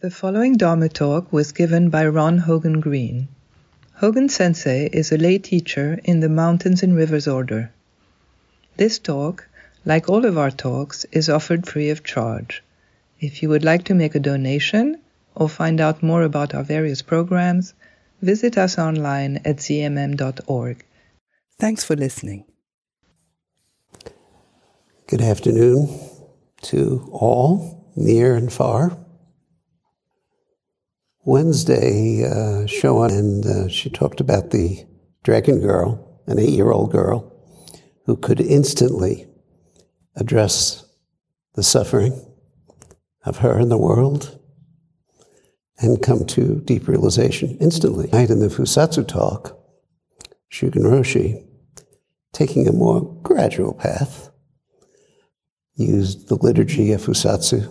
The following Dharma talk was given by Ron Hogen Green. Hogen Sensei is a lay teacher in the Mountains and Rivers Order. This talk, like all of our talks, is offered free of charge. If you would like to make a donation or find out more about our various programs, visit us online at zmm.org. Thanks for listening. Good afternoon to all, near and far. Wednesday, uh, show and uh, she talked about the dragon girl, an eight year old girl, who could instantly address the suffering of her and the world and come to deep realization instantly. Night in the Fusatsu talk, Shugen Roshi, taking a more gradual path, used the liturgy of Fusatsu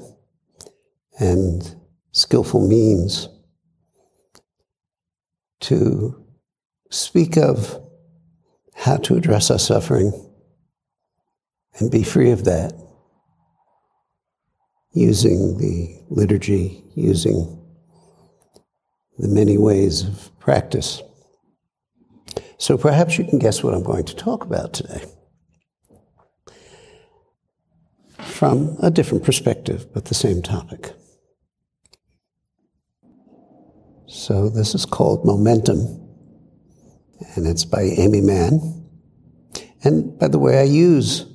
and skillful means to speak of how to address our suffering and be free of that using the liturgy, using the many ways of practice. So perhaps you can guess what I'm going to talk about today. From a different perspective, but the same topic. So this is called Momentum, and it's by Aimee Mann. And by the way, I use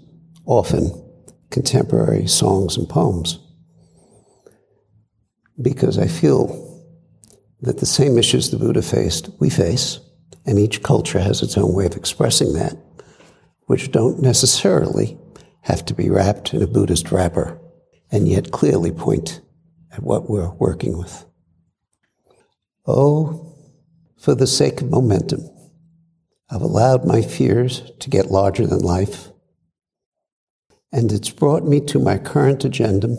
often contemporary songs and poems because I feel that the same issues the Buddha faced, we face, and each culture has its own way of expressing that, which don't necessarily have to be wrapped in a Buddhist wrapper, and yet clearly point at what we're working with. Oh, for the sake of momentum, I've allowed my fears to get larger than life, and it's brought me to my current agenda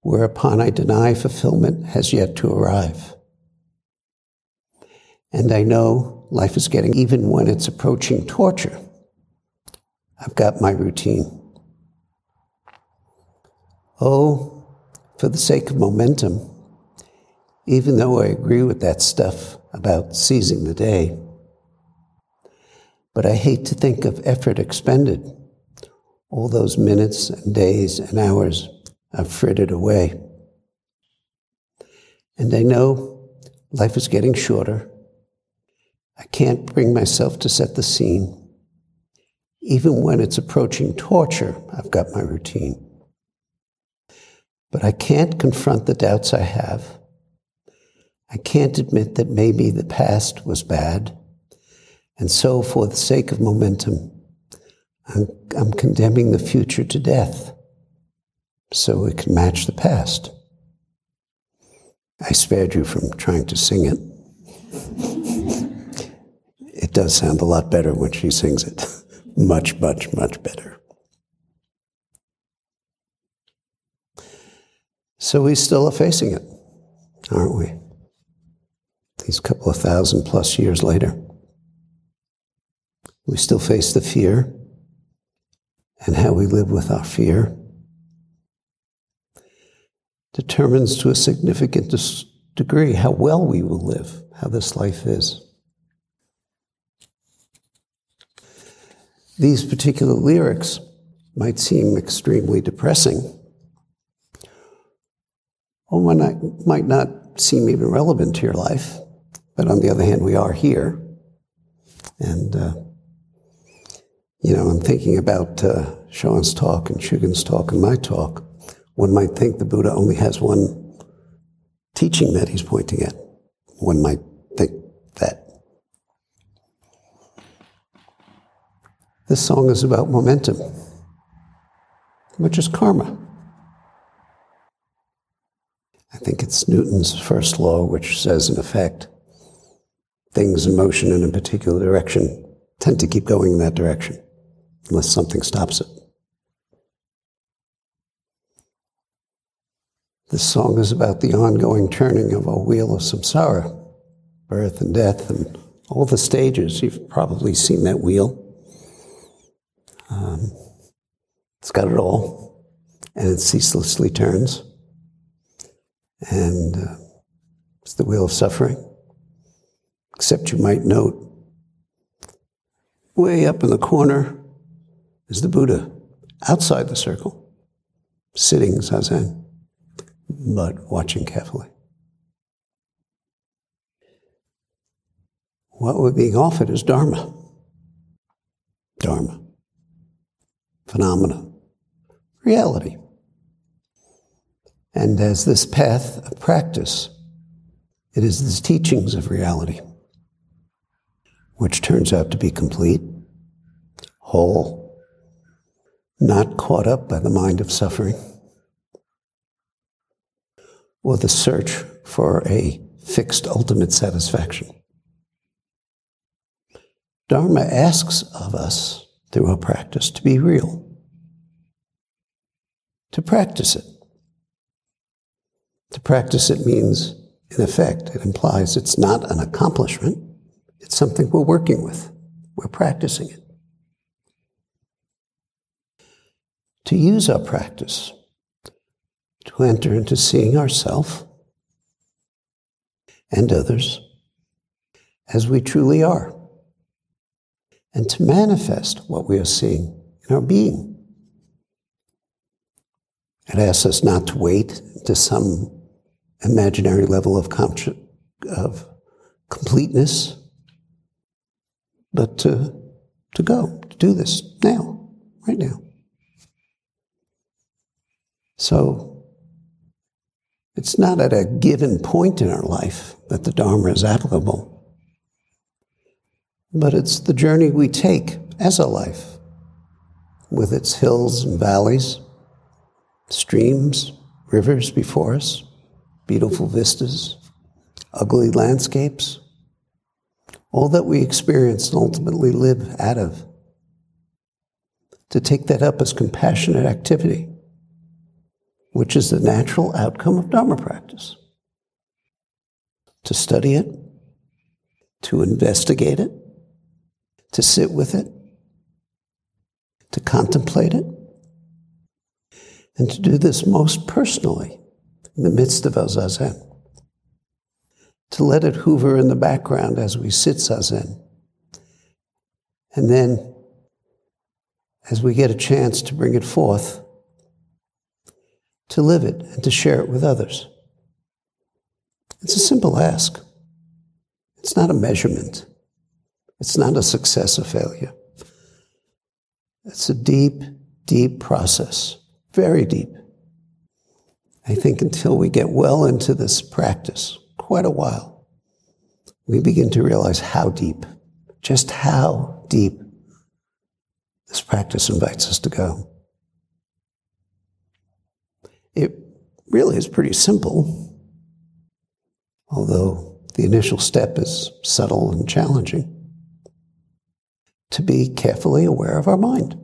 whereupon I deny fulfillment has yet to arrive. And I know life is getting, even when it's approaching torture, I've got my routine. Oh, for the sake of momentum, even though I agree with that stuff about seizing the day, but I hate to think of effort expended, all those minutes and days and hours I've frittered away. And I know life is getting shorter. I can't bring myself to set the scene. Even when it's approaching torture, I've got my routine. But I can't confront the doubts I have. I can't admit that maybe the past was bad. And so, for the sake of momentum, I'm, I'm condemning the future to death so it can match the past. I spared you from trying to sing it. it does sound a lot better when she sings it. much, much, much better. So we still are facing it, aren't we? These couple of thousand plus years later. We still face the fear and how we live with our fear determines to a significant degree how well we will live, how this life is. These particular lyrics might seem extremely depressing, or might not seem even relevant to your life, but on the other hand, we are here. And, uh, you know, I'm thinking about uh, Sean's talk and Shugen's talk and my talk. One might think the Buddha only has one teaching that he's pointing at. One might think that. This song is about momentum, which is karma. I think it's Newton's first law, which says, in effect, things in motion in a particular direction tend to keep going in that direction unless something stops it. This song is about the ongoing turning of a wheel of samsara, birth and death, and all the stages. You've probably seen that wheel. Um, it's got it all, and it ceaselessly turns. And uh, it's the wheel of suffering. Except you might note, way up in the corner is the Buddha, outside the circle, sitting zazen, but watching carefully. What we're being offered is Dharma. Dharma. Phenomena. Reality. And as this path of practice, it is the teachings of reality, which turns out to be complete, whole, not caught up by the mind of suffering, or the search for a fixed ultimate satisfaction. Dharma asks of us through our practice to be real, to practice it. To practice it means, in effect, it implies it's not an accomplishment, it's something we're working with, we're practicing it. To use our practice to enter into seeing ourselves and others as we truly are and to manifest what we are seeing in our being. It asks us not to wait to some imaginary level of, of completeness, but to, to go, to do this now, right now. So, it's not at a given point in our life that the Dharma is applicable but it's the journey we take as a life with its hills and valleys, streams, rivers before us, beautiful vistas, ugly landscapes, all that we experience and ultimately live out of. To take that up as compassionate activity, which is the natural outcome of Dharma practice. To study it, to investigate it, to sit with it, to contemplate it, and to do this most personally in the midst of our zazen. To let it hover in the background as we sit zazen. And then, as we get a chance to bring it forth, to live it and to share it with others. It's a simple ask. It's not a measurement. It's not a success or failure. It's a deep, deep process, very deep. I think until we get well into this practice, quite a while, we begin to realize how deep, just how deep this practice invites us to go. It really is pretty simple, although the initial step is subtle and challenging to be carefully aware of our mind.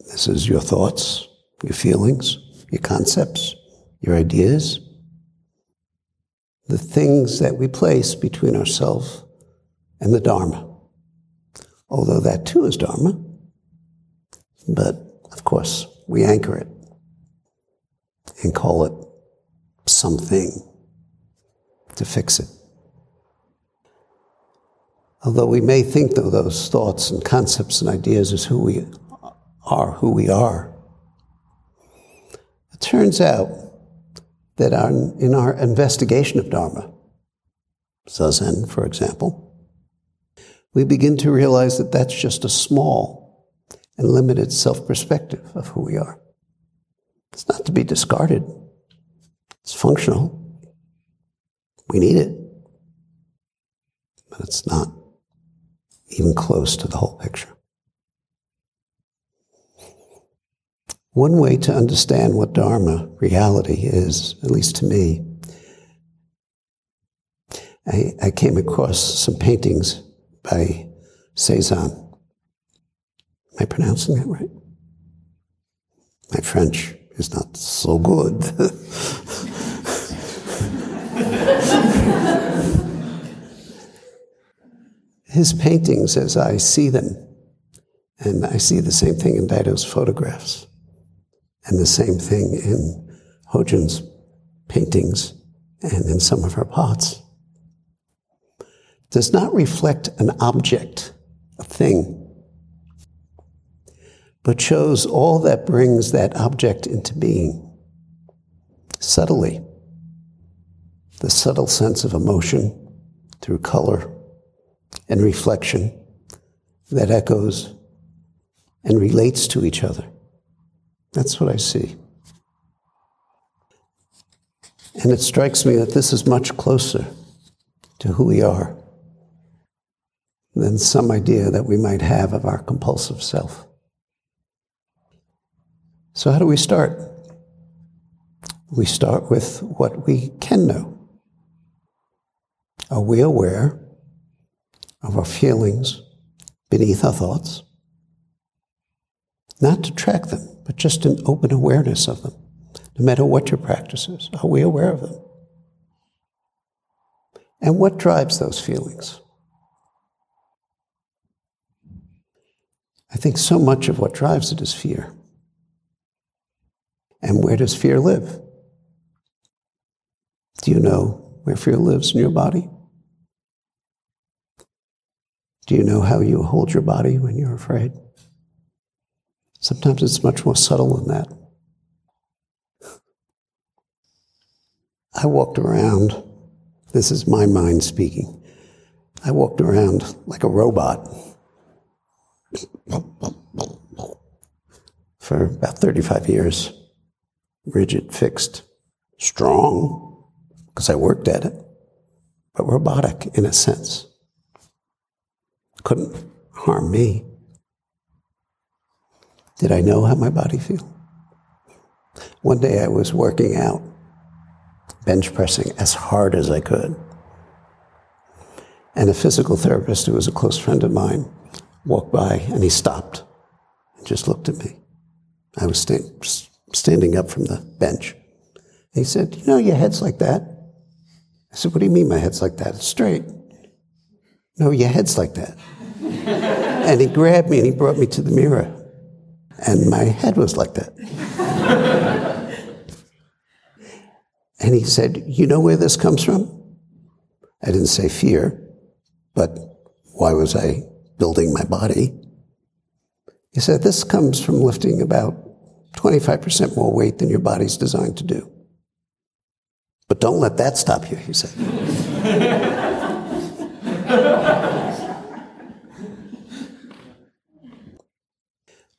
This is your thoughts, your feelings, your concepts, your ideas, the things that we place between ourselves and the Dharma. Although that too is Dharma, but of course we anchor it and call it something to fix it. Although we may think of those thoughts and concepts and ideas as who we are, who we are, it turns out that are in our investigation of Dharma, Zazen, for example, we begin to realize that that's just a small and limited self perspective of who we are. It's not to be discarded, it's functional. We need it, but it's not even close to the whole picture. One way to understand what Dharma reality is, at least to me, I, I came across some paintings by Cezanne. Am I pronouncing that right? My French is not so good. his paintings as I see them. And I see the same thing in Dido's photographs, and the same thing in Ho-Jun's paintings and in some of her pots, does not reflect an object, a thing, but shows all that brings that object into being subtly. The subtle sense of emotion through color and reflection that echoes and relates to each other. That's what I see. And it strikes me that this is much closer to who we are than some idea that we might have of our compulsive self. So, how do we start? We start with what we can know. Are we aware of our feelings beneath our thoughts? Not to track them, but just an open awareness of them, no matter what your practice is. Are we aware of them? And what drives those feelings? I think so much of what drives it is fear. And where does fear live? Do you know where fear lives in your body? Do you know how you hold your body when you're afraid? Sometimes it's much more subtle than that. I walked around, this is my mind speaking. I walked around like a robot for about 35 years. Rigid, fixed, strong, because I worked at it, but robotic in a sense. Couldn't harm me. Did I know how my body feel? One day I was working out, bench pressing as hard as I could. And a physical therapist who was a close friend of mine walked by and he stopped and just looked at me. I was sta- standing up from the bench. he said, You know, your head's like that. I said, What do you mean my head's like that? It's straight. No, your head's like that. and he grabbed me and he brought me to the mirror. And my head was like that. and he said, You know where this comes from? I didn't say fear, but why was I building my body. He said, This comes from lifting about 25% more weight than your body's designed to do. But don't let that stop you, he said.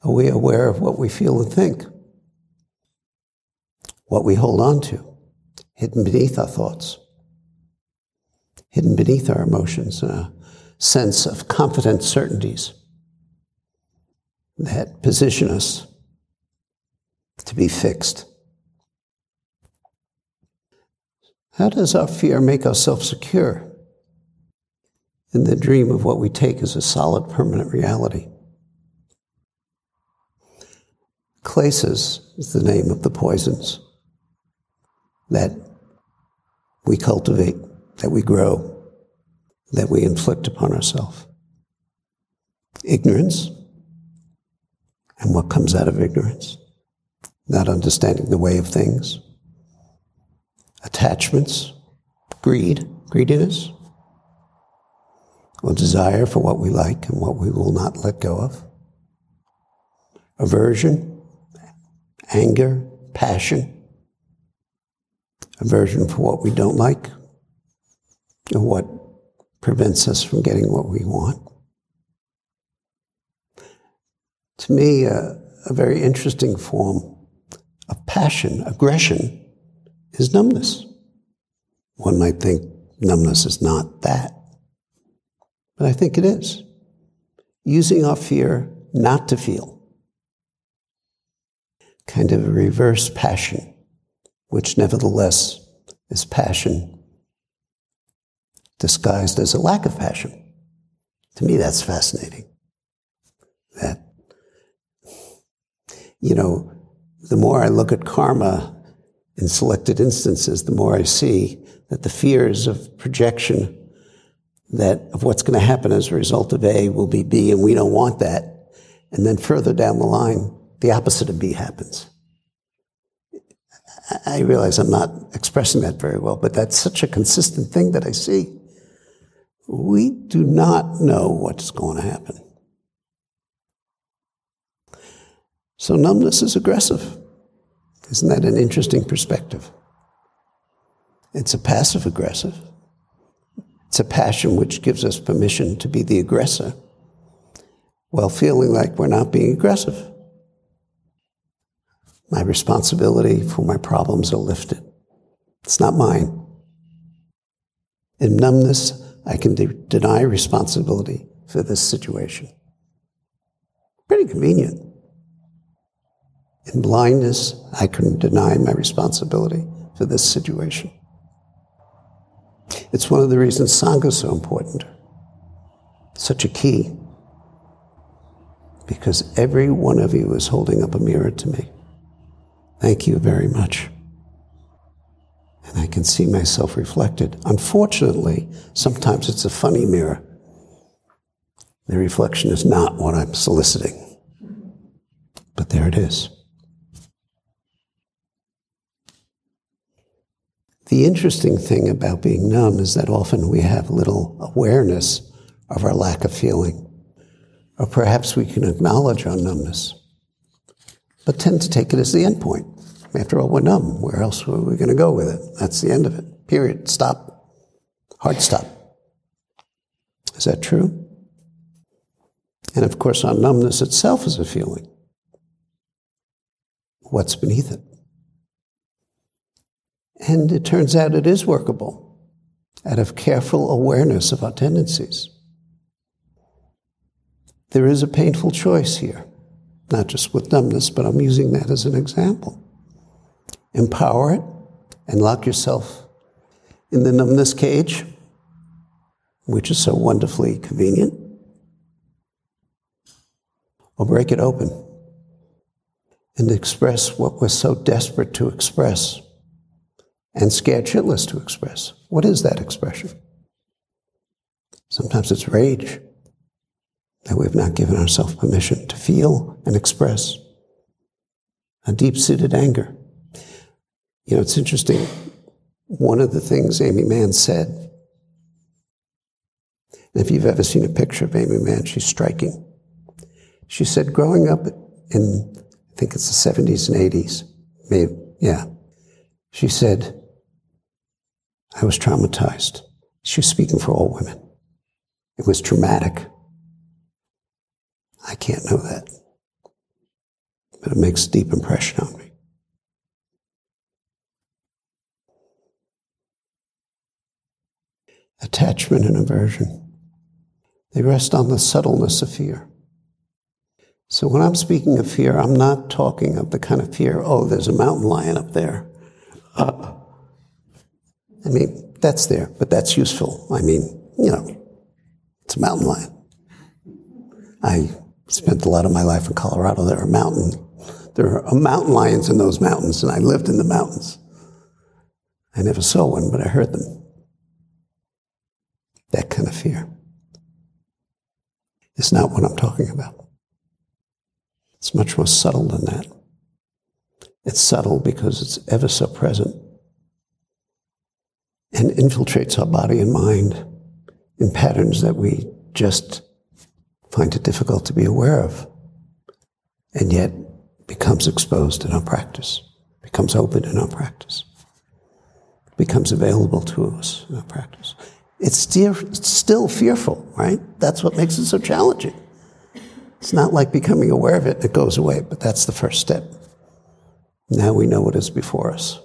Are we aware of what we feel and think? What we hold on to, hidden beneath our thoughts, hidden beneath our emotions, a sense of confident certainties that position us to be fixed. How does our fear make self secure in the dream of what we take as a solid, permanent reality? Kleshas is the name of the poisons that we cultivate, that we grow, that we inflict upon ourselves. Ignorance, and what comes out of ignorance, not understanding the way of things. Attachments, greed, greediness, or desire for what we like and what we will not let go of. Aversion, anger, passion, aversion for what we don't like, or what prevents us from getting what we want. To me, a very interesting form of passion, aggression, is numbness. One might think numbness is not that, but I think it is. Using our fear not to feel. Kind of a reverse passion, which nevertheless is passion disguised as a lack of passion. To me, that's fascinating. That, you know, the more I look at karma in selected instances, the more I see that the fears of projection that of what's going to happen as a result of A will be B, and we don't want that. And then further down the line, the opposite of B happens. I realize I'm not expressing that very well, but that's such a consistent thing that I see. We do not know what's going to happen. So numbness is aggressive. Isn't that an interesting perspective? It's a passive aggressive. It's a passion which gives us permission to be the aggressor while feeling like we're not being aggressive. My responsibility for my problems are lifted. It's not mine. In numbness, I can de- deny responsibility for this situation. Pretty convenient. In blindness, I can deny my responsibility for this situation. It's one of the reasons Sangha is so important, such a key, because every one of you is holding up a mirror to me. Thank you very much. And I can see myself reflected. Unfortunately, sometimes it's a funny mirror. The reflection is not what I'm soliciting. But there it is. The interesting thing about being numb is that often we have little awareness of our lack of feeling. Or perhaps we can acknowledge our numbness but tend to take it as the end point. After all, we're numb. Where else were we going to go with it? That's the end of it. Period. Stop. Hard stop. Is that true? And of course, our numbness itself is a feeling. What's beneath it? And it turns out it is workable out of careful awareness of our tendencies. There is a painful choice here not just with numbness, but I'm using that as an example. Empower it and lock yourself in the numbness cage, which is so wonderfully convenient, or break it open and express what we're so desperate to express and scared shitless to express. What is that expression? Sometimes it's rage that we've not given ourselves permission to feel and express a deep seated anger. You know, it's interesting. One of the things Aimee Mann said, and if you've ever seen a picture of Aimee Mann, she's striking. She said, growing up in, I think it's the 70s and 80s, maybe, yeah, she said, I was traumatized. She was speaking for all women. It was traumatic. I can't know that. But it makes a deep impression on me. Attachment and aversion. They rest on the subtleness of fear. So when I'm speaking of fear, I'm not talking of the kind of fear, oh, there's a mountain lion up there. Uh, I mean, that's there, but that's useful. I mean, you know, it's a mountain lion. I spent a lot of my life in Colorado. There are mountain, there are mountain lions in those mountains, and I lived in the mountains. I never saw one, but I heard them. That kind of fear. It's not what I'm talking about. It's much more subtle than that. It's subtle because it's ever so present and infiltrates our body and mind in patterns that we just find it difficult to be aware of, and yet becomes exposed in our practice, becomes open in our practice, becomes available to us in our practice. It's still, fearful, right? That's what makes it so challenging. It's not like becoming aware of it it goes away, but that's the first step. Now we know what is before us.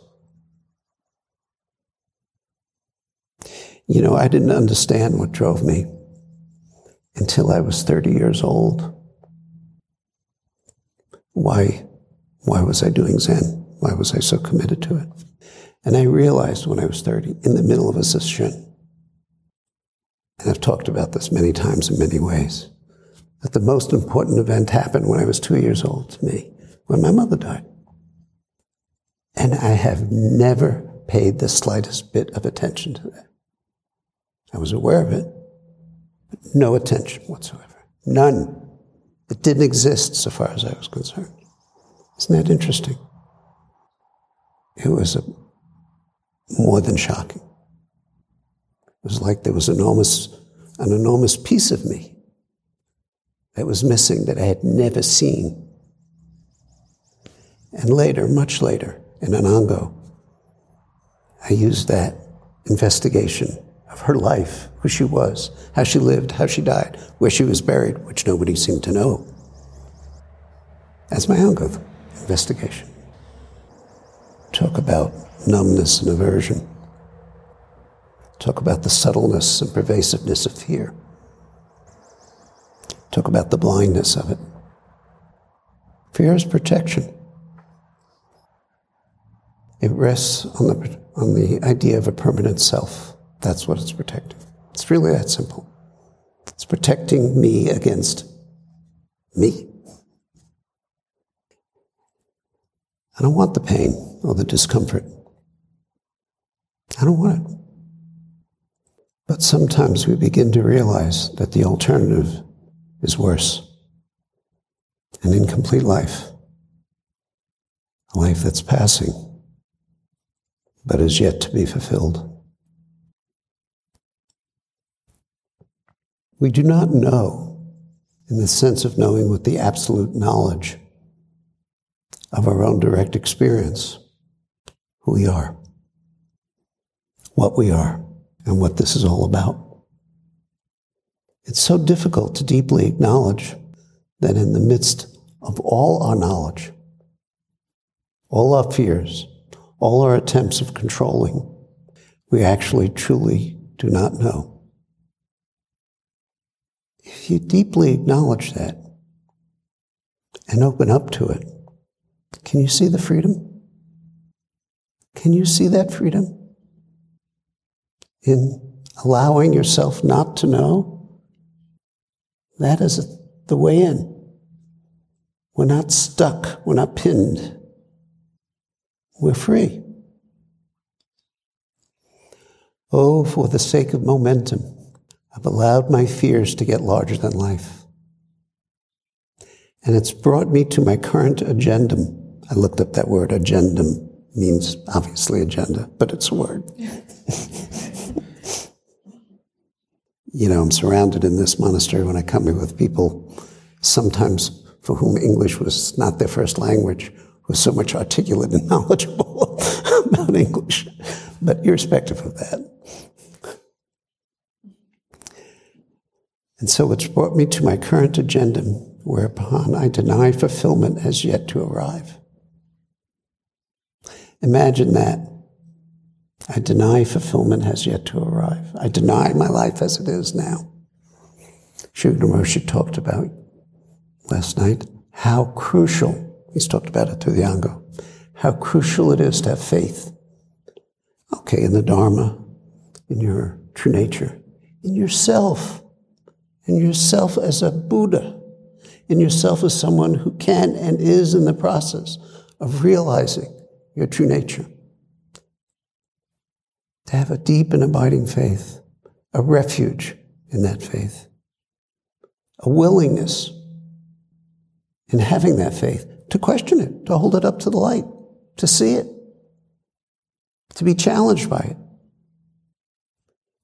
You know, I didn't understand what drove me until I was 30 years old. Why, why was I doing Zen? Why was I so committed to it? And I realized when I was 30, in the middle of a sesshin, and I've talked about this many times in many ways, that the most important event happened when I was two years old to me, when my mother died. And I have never paid the slightest bit of attention to that. I was aware of it, but no attention whatsoever. None. It didn't exist so far as I was concerned. Isn't that interesting? it was a, more than shocking. It was like there was enormous, an enormous piece of me that was missing that I had never seen. And later, much later, in an Ango, I used that investigation of her life, who she was, how she lived, how she died, where she was buried, which nobody seemed to know, as my own investigation. Talk about numbness and aversion. Talk about the subtleness and pervasiveness of fear. Talk about the blindness of it. Fear is protection. It rests on the, on the idea of a permanent self. That's what it's protecting. It's really that simple. It's protecting me against me. I don't want the pain or the discomfort. I don't want it. But sometimes we begin to realize that the alternative is worse. An incomplete life, a life that's passing, but is yet to be fulfilled. We do not know, in the sense of knowing with the absolute knowledge of our own direct experience, who we are, what we are, and what this is all about. It's so difficult to deeply acknowledge that in the midst of all our knowledge, all our fears, all our attempts of controlling, we actually truly do not know. If you deeply acknowledge that and open up to it, can you see the freedom? Can you see that freedom? In allowing yourself not to know, that is the way in. We're not stuck, we're not pinned, we're free. Oh, for the sake of momentum, I've allowed my fears to get larger than life. And it's brought me to my current agendum. I looked up that word, agendum means obviously agenda, but it's a word. you know, I'm surrounded in this monastery when I come here with people, sometimes for whom English was not their first language, was so much articulate and knowledgeable about English. But irrespective of that. And so it's brought me to my current agenda, whereupon I deny fulfillment as yet to arrive. Imagine that. I deny fulfillment has yet to arrive. I deny my life as it is now. Sridhar Moshe talked about last night how crucial, he's talked about it through the Ango, how crucial it is to have faith. Okay, in the Dharma, in your true nature, in yourself, in yourself as a Buddha, in yourself as someone who can and is in the process of realizing your true nature. To have a deep and abiding faith, a refuge in that faith, a willingness in having that faith to question it, to hold it up to the light, to see it, to be challenged by it,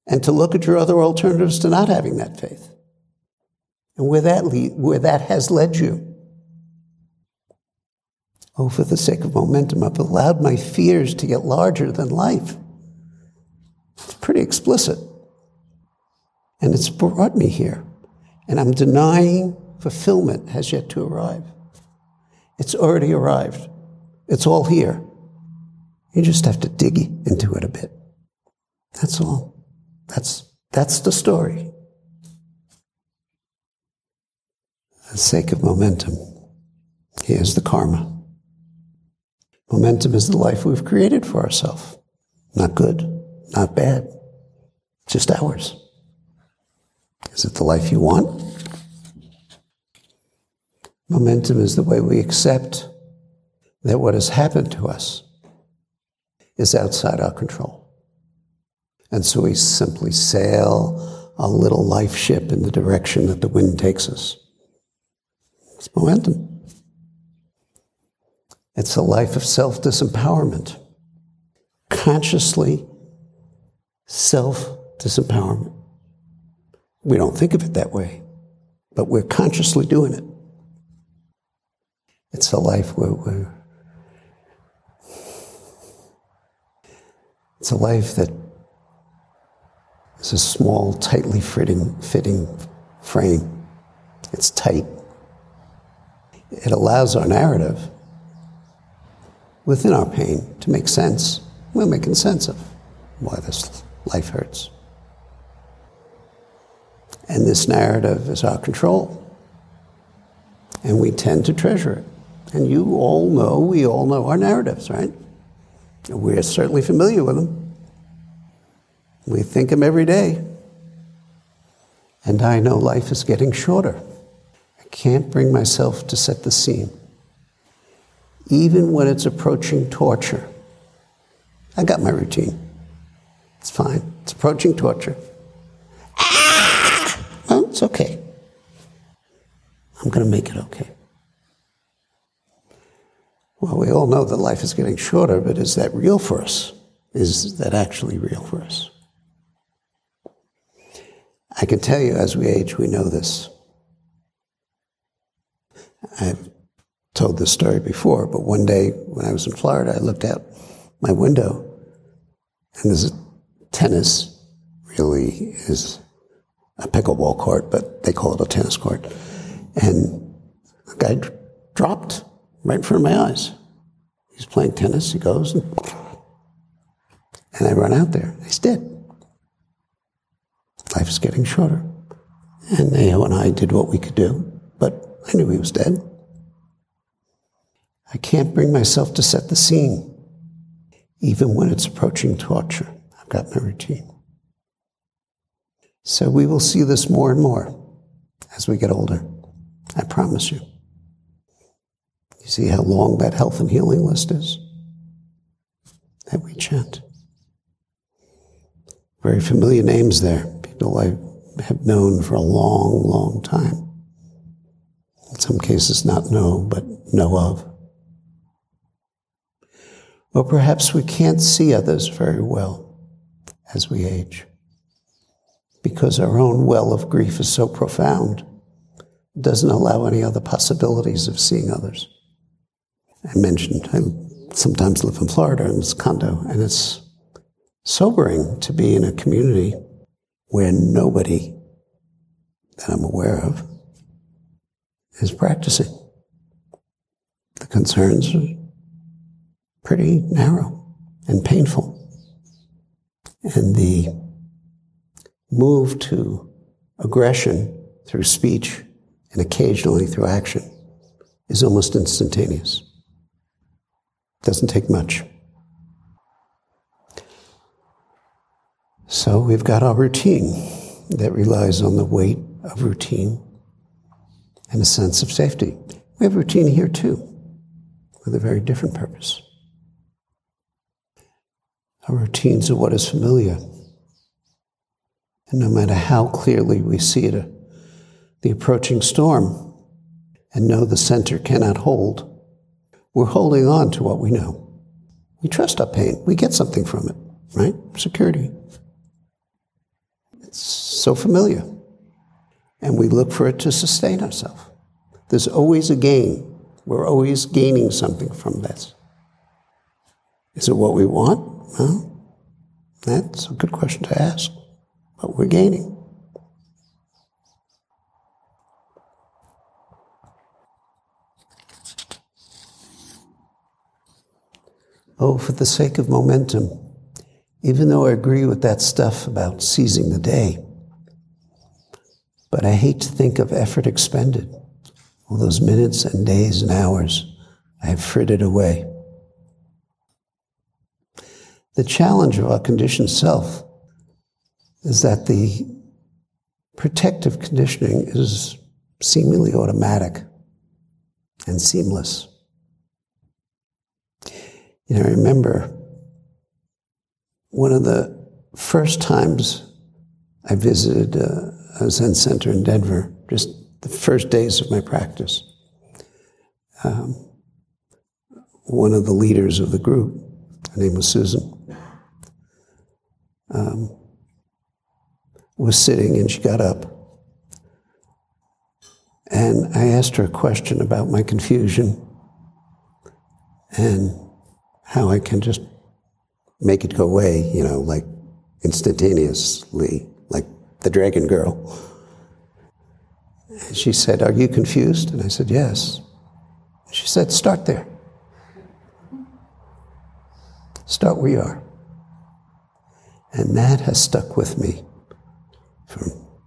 and to look at your other alternatives to not having that faith and where that, lead, where that has led you. Oh, for the sake of momentum, I've allowed my fears to get larger than life. It's pretty explicit. And it's brought me here. And I'm denying fulfillment has yet to arrive. It's already arrived. It's all here. You just have to dig into it a bit. That's all. That's, that's the story. For the sake of momentum, here's the karma. Momentum is the life we've created for ourselves. Not good, not bad, just ours. Is it the life you want? Momentum is the way we accept that what has happened to us is outside our control. And so we simply sail a little life ship in the direction that the wind takes us. It's momentum. It's a life of self disempowerment. consciously self disempowerment. We don't think of it that way, but we're consciously doing it. It's a life where we're. It's a life that is a small, tightly fitting, fitting frame. It's tight. It allows our narrative within our pain to make sense. We're making sense of why this life hurts. And this narrative is our control. And we tend to treasure it. And you all know, we all know our narratives, right? We're certainly familiar with them. We think them every day. And I know life is getting shorter. I can't bring myself to set the scene. Even when it's approaching torture, I got my routine. It's fine. It's approaching torture. Ah! It's okay. I'm going to make it okay. Well, we all know that life is getting shorter, but is that real for us? Is that actually real for us? I can tell you as we age, we know this. I've told this story before, but one day when I was in Florida, I looked out my window and there's a tennis, really is a pickleball court, but they call it a tennis court. And a guy d- dropped right in front of my eyes. He's playing tennis, he goes, and, and I run out there. He's dead. Life is getting shorter. And Neo and I did what we could do, but I knew he was dead. I can't bring myself to set the scene, even when it's approaching torture. Got my routine. So we will see this more and more as we get older. I promise you. You see how long that health and healing list is that we chant. Very familiar names there, people I have known for a long, long time. In some cases, not know, but know of. Or perhaps we can't see others very well as we age because our own well of grief is so profound, it doesn't allow any other possibilities of seeing others. I mentioned I sometimes live in Florida in this condo, and it's sobering to be in a community where nobody that I'm aware of is practicing. The concerns are pretty narrow and painful. And the move to aggression through speech and occasionally through action is almost instantaneous. It Doesn't take much. So we've got our routine that relies on the weight of routine and a sense of safety. We have routine here too, with a very different purpose. Our routines are what is familiar. And no matter how clearly we see it, uh, the approaching storm, and know the center cannot hold, we're holding on to what we know. We trust our pain. We get something from it, right? Security. It's so familiar. And we look for it to sustain ourselves. There's always a gain. We're always gaining something from this. Is it what we want? Well, that's a good question to ask. But we're gaining. Oh, for the sake of momentum, even though I agree with that stuff about seizing the day, but I hate to think of effort expended, all those minutes and days and hours I have frittered away. The challenge of our conditioned self is that the protective conditioning is seemingly automatic and seamless. You know, I remember one of the first times I visited a, a Zen center in Denver, just the first days of my practice. Um, one of the leaders of the group, her name was Susan, um, was sitting and she got up. And I asked her a question about my confusion and how I can just make it go away, you know, like instantaneously, like the dragon girl. And she said, Are you confused? And I said, Yes. She said, Start there. Start where you are. And that has stuck with me for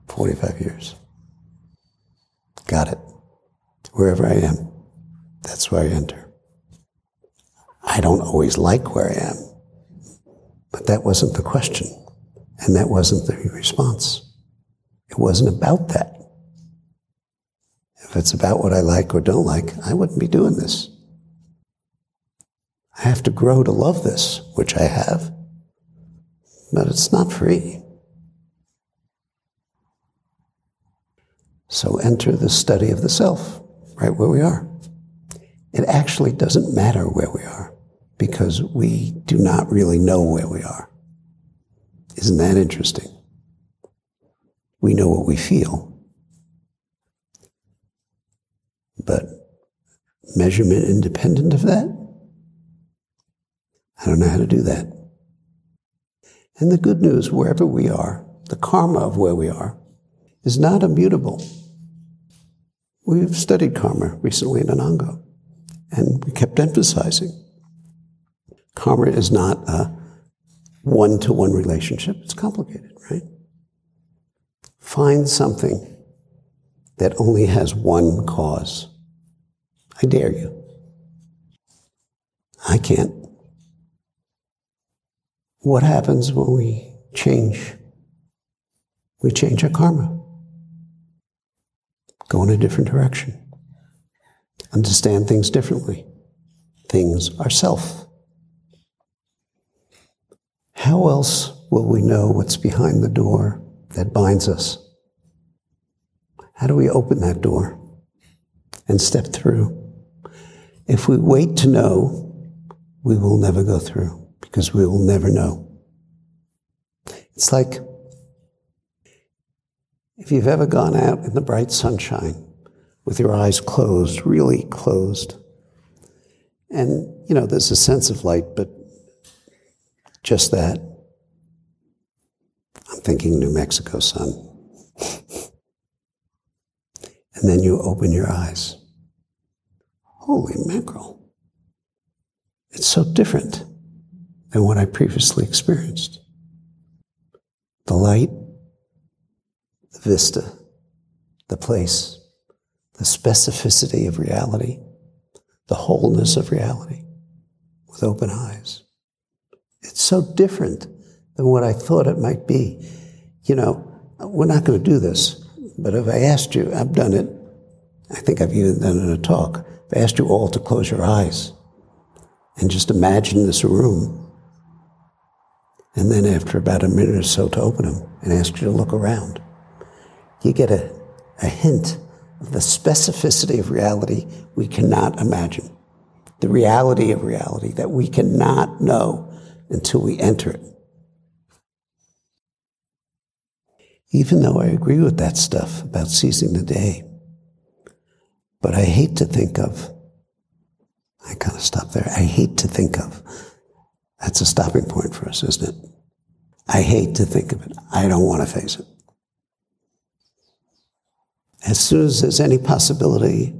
45 years. Got it. Wherever I am, that's where I enter. I don't always like where I am, but that wasn't the question, and that wasn't the response. It wasn't about that. If it's about what I like or don't like, I wouldn't be doing this. I have to grow to love this, which I have, but it's not free. So enter the study of the self, right where we are. It actually doesn't matter where we are because we do not really know where we are. Isn't that interesting? We know what we feel, but measurement independent of that? I don't know how to do that. And the good news, wherever we are, the karma of where we are, is not immutable. We've studied karma recently in an Ango, and we kept emphasizing karma is not a one to one relationship, it's complicated, right? Find something that only has one cause. I dare you. I can't. What happens when we change? We change our karma go in a different direction, understand things differently. Things are self. How else will we know what's behind the door that binds us? How do we open that door and step through? If we wait to know, we will never go through because we will never know. It's like if you've ever gone out in the bright sunshine with your eyes closed, really closed, and you know, there's a sense of light, but just that. I'm thinking New Mexico sun. and then you open your eyes. Holy mackerel. It's so different than what I previously experienced. The light the vista, the place, the specificity of reality, the wholeness of reality with open eyes. It's so different than what I thought it might be. You know, we're not going to do this, but if I asked you, I've done it, I think I've even done it in a talk, if I asked you all to close your eyes and just imagine this room, and then after about a minute or so to open them and ask you to look around you get a, a hint of the specificity of reality we cannot imagine. The reality of reality that we cannot know until we enter it. Even though I agree with that stuff about seizing the day, but I hate to think of, I kind of stop there. I hate to think of, that's a stopping point for us, isn't it? I hate to think of it. I don't want to face it as soon as there's any possibility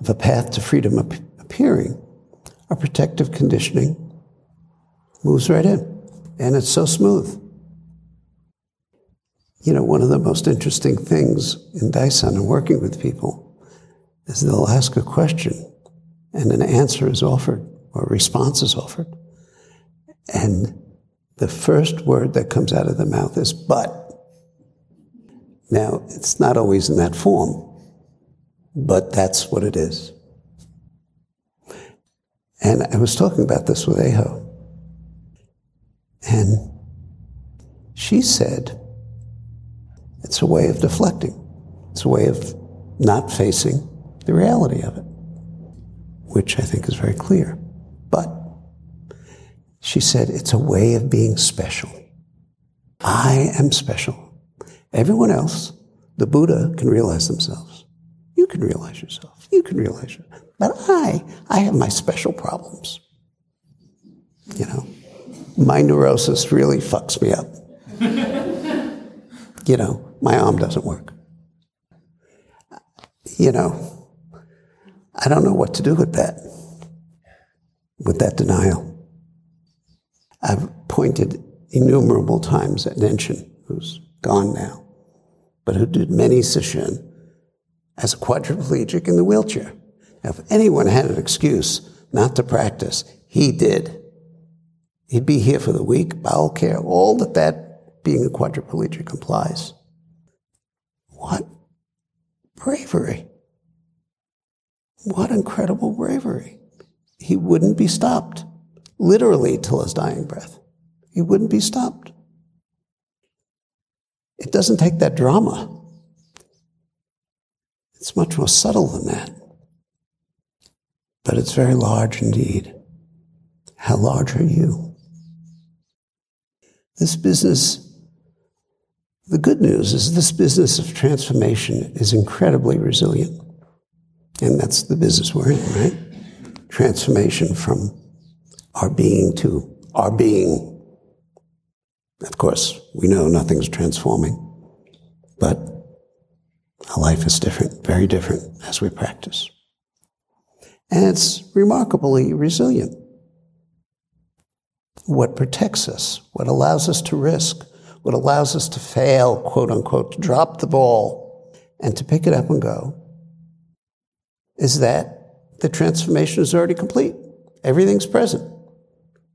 of a path to freedom appearing, our protective conditioning moves right in. And it's so smooth. You know, one of the most interesting things in daisan and working with people is they'll ask a question and an answer is offered or a response is offered. And the first word that comes out of the mouth is but. Now, it's not always in that form, but that's what it is. And I was talking about this with Aho. And she said, it's a way of deflecting. It's a way of not facing the reality of it, which I think is very clear. But she said, it's a way of being special. I am special. Everyone else, the Buddha, can realize themselves. You can realize yourself. You can realize yourself. But I, I have my special problems. You know, my neurosis really fucks me up. you know, my arm doesn't work. You know, I don't know what to do with that, with that denial. I've pointed innumerable times at Nenshin, who's gone now, but who did many sesshin as a quadriplegic in the wheelchair. Now, if anyone had an excuse not to practice, he did. He'd be here for the week, bowel care, all that that being a quadriplegic implies. What bravery. What incredible bravery. He wouldn't be stopped, literally till his dying breath. He wouldn't be stopped. It doesn't take that drama. It's much more subtle than that. But it's very large indeed. How large are you? This business, the good news is this business of transformation is incredibly resilient. And that's the business we're in, right? Transformation from our being to our being. Of course, we know nothing's transforming, but our life is different, very different as we practice. And it's remarkably resilient. What protects us, what allows us to risk, what allows us to fail, quote unquote, to drop the ball and to pick it up and go, is that the transformation is already complete. Everything's present.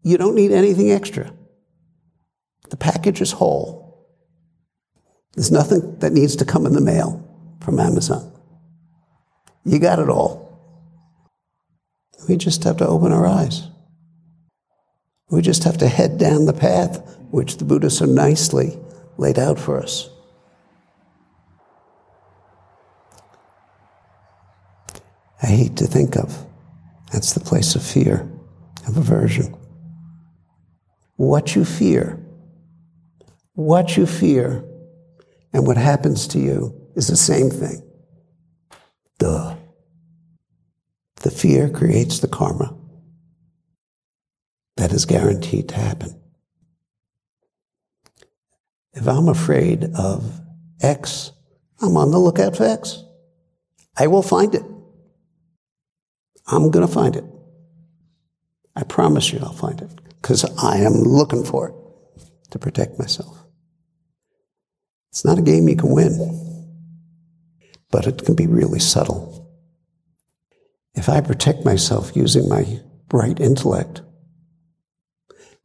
You don't need anything extra. The package is whole. There's nothing that needs to come in the mail from Amazon. You got it all. We just have to open our eyes. We just have to head down the path which the Buddha so nicely laid out for us. I hate to think of. That's the place of fear, of aversion. What you fear, what you fear, and what happens to you is the same thing. Duh. The fear creates the karma that is guaranteed to happen. If I'm afraid of X, I'm on the lookout for X. I will find it. I'm going to find it. I promise you I'll find it because I am looking for it to protect myself. It's not a game you can win, but it can be really subtle. If I protect myself using my bright intellect,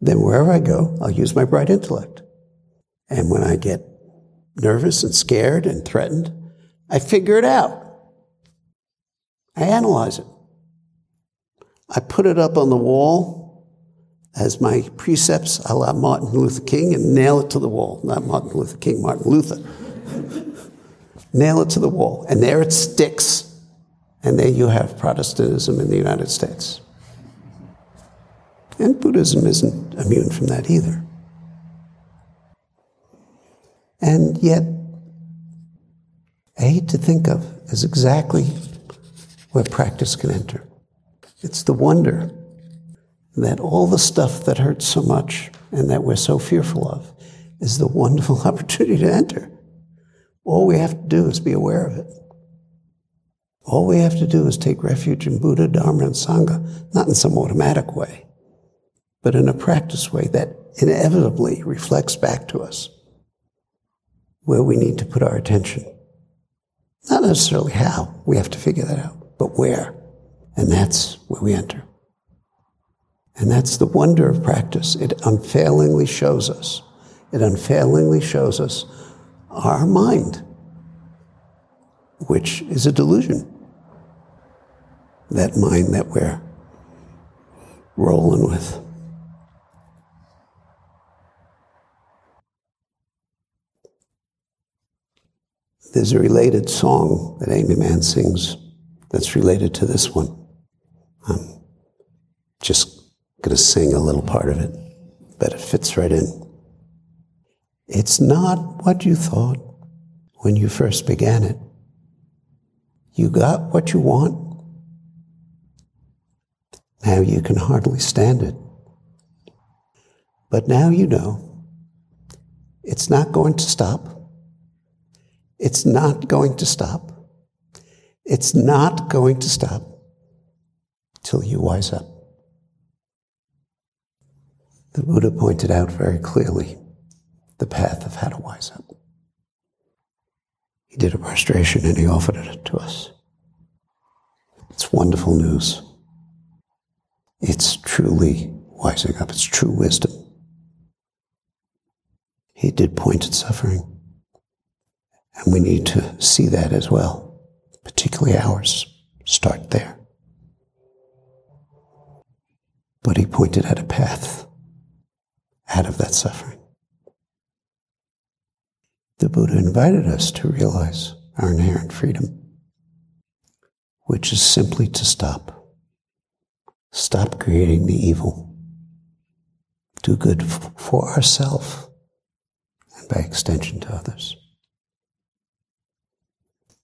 then wherever I go, I'll use my bright intellect. And when I get nervous and scared and threatened, I figure it out. I analyze it. I put it up on the wall as my precepts a la Martin Luther King and nail it to the wall. Not Martin Luther King, Martin Luther. nail it to the wall. And there it sticks and there you have Protestantism in the United States. And Buddhism isn't immune from that either. And yet, I hate to think of is exactly where practice can enter. It's the wonder that all the stuff that hurts so much and that we're so fearful of is the wonderful opportunity to enter. All we have to do is be aware of it. All we have to do is take refuge in Buddha, Dharma, and Sangha, not in some automatic way, but in a practice way that inevitably reflects back to us where we need to put our attention. Not necessarily how, we have to figure that out, but where. And that's where we enter. And that's the wonder of practice. It unfailingly shows us, it unfailingly shows us our mind, which is a delusion that mind that we're rolling with. There's a related song that Aimee Mann sings that's related to this one. I'm just going to sing a little part of it, but it fits right in. It's not what you thought when you first began it. You got what you want. Now you can hardly stand it. But now you know it's not going to stop. It's not going to stop. It's not going to stop till you wise up. The Buddha pointed out very clearly the path of how to wise up. He did a prostration and he offered it to us. It's wonderful news. It's truly wising up, it's true wisdom. He did point at suffering. And we need to see that as well, particularly ours. Start there. But he pointed at a path out of that suffering. The Buddha invited us to realize our inherent freedom, which is simply to stop. Stop creating the evil. Do good for ourselves and by extension to others.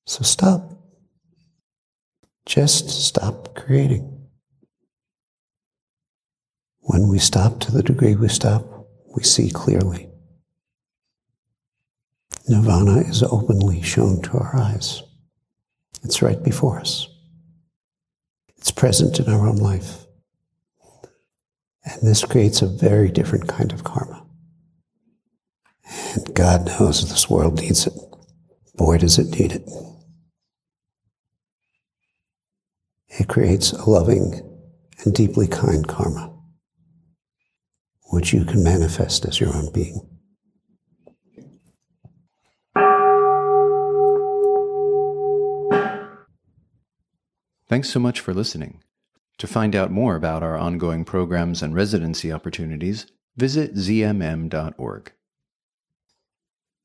So stop. Just stop creating. When we stop to the degree we stop, we see clearly. Nirvana is openly shown to our eyes. It's right before us. It's present in our own life. And this creates a very different kind of karma. And God knows this world needs it. Boy, does it need it. It creates a loving and deeply kind karma, which you can manifest as your own being. Thanks so much for listening. To find out more about our ongoing programs and residency opportunities, visit zmm.org.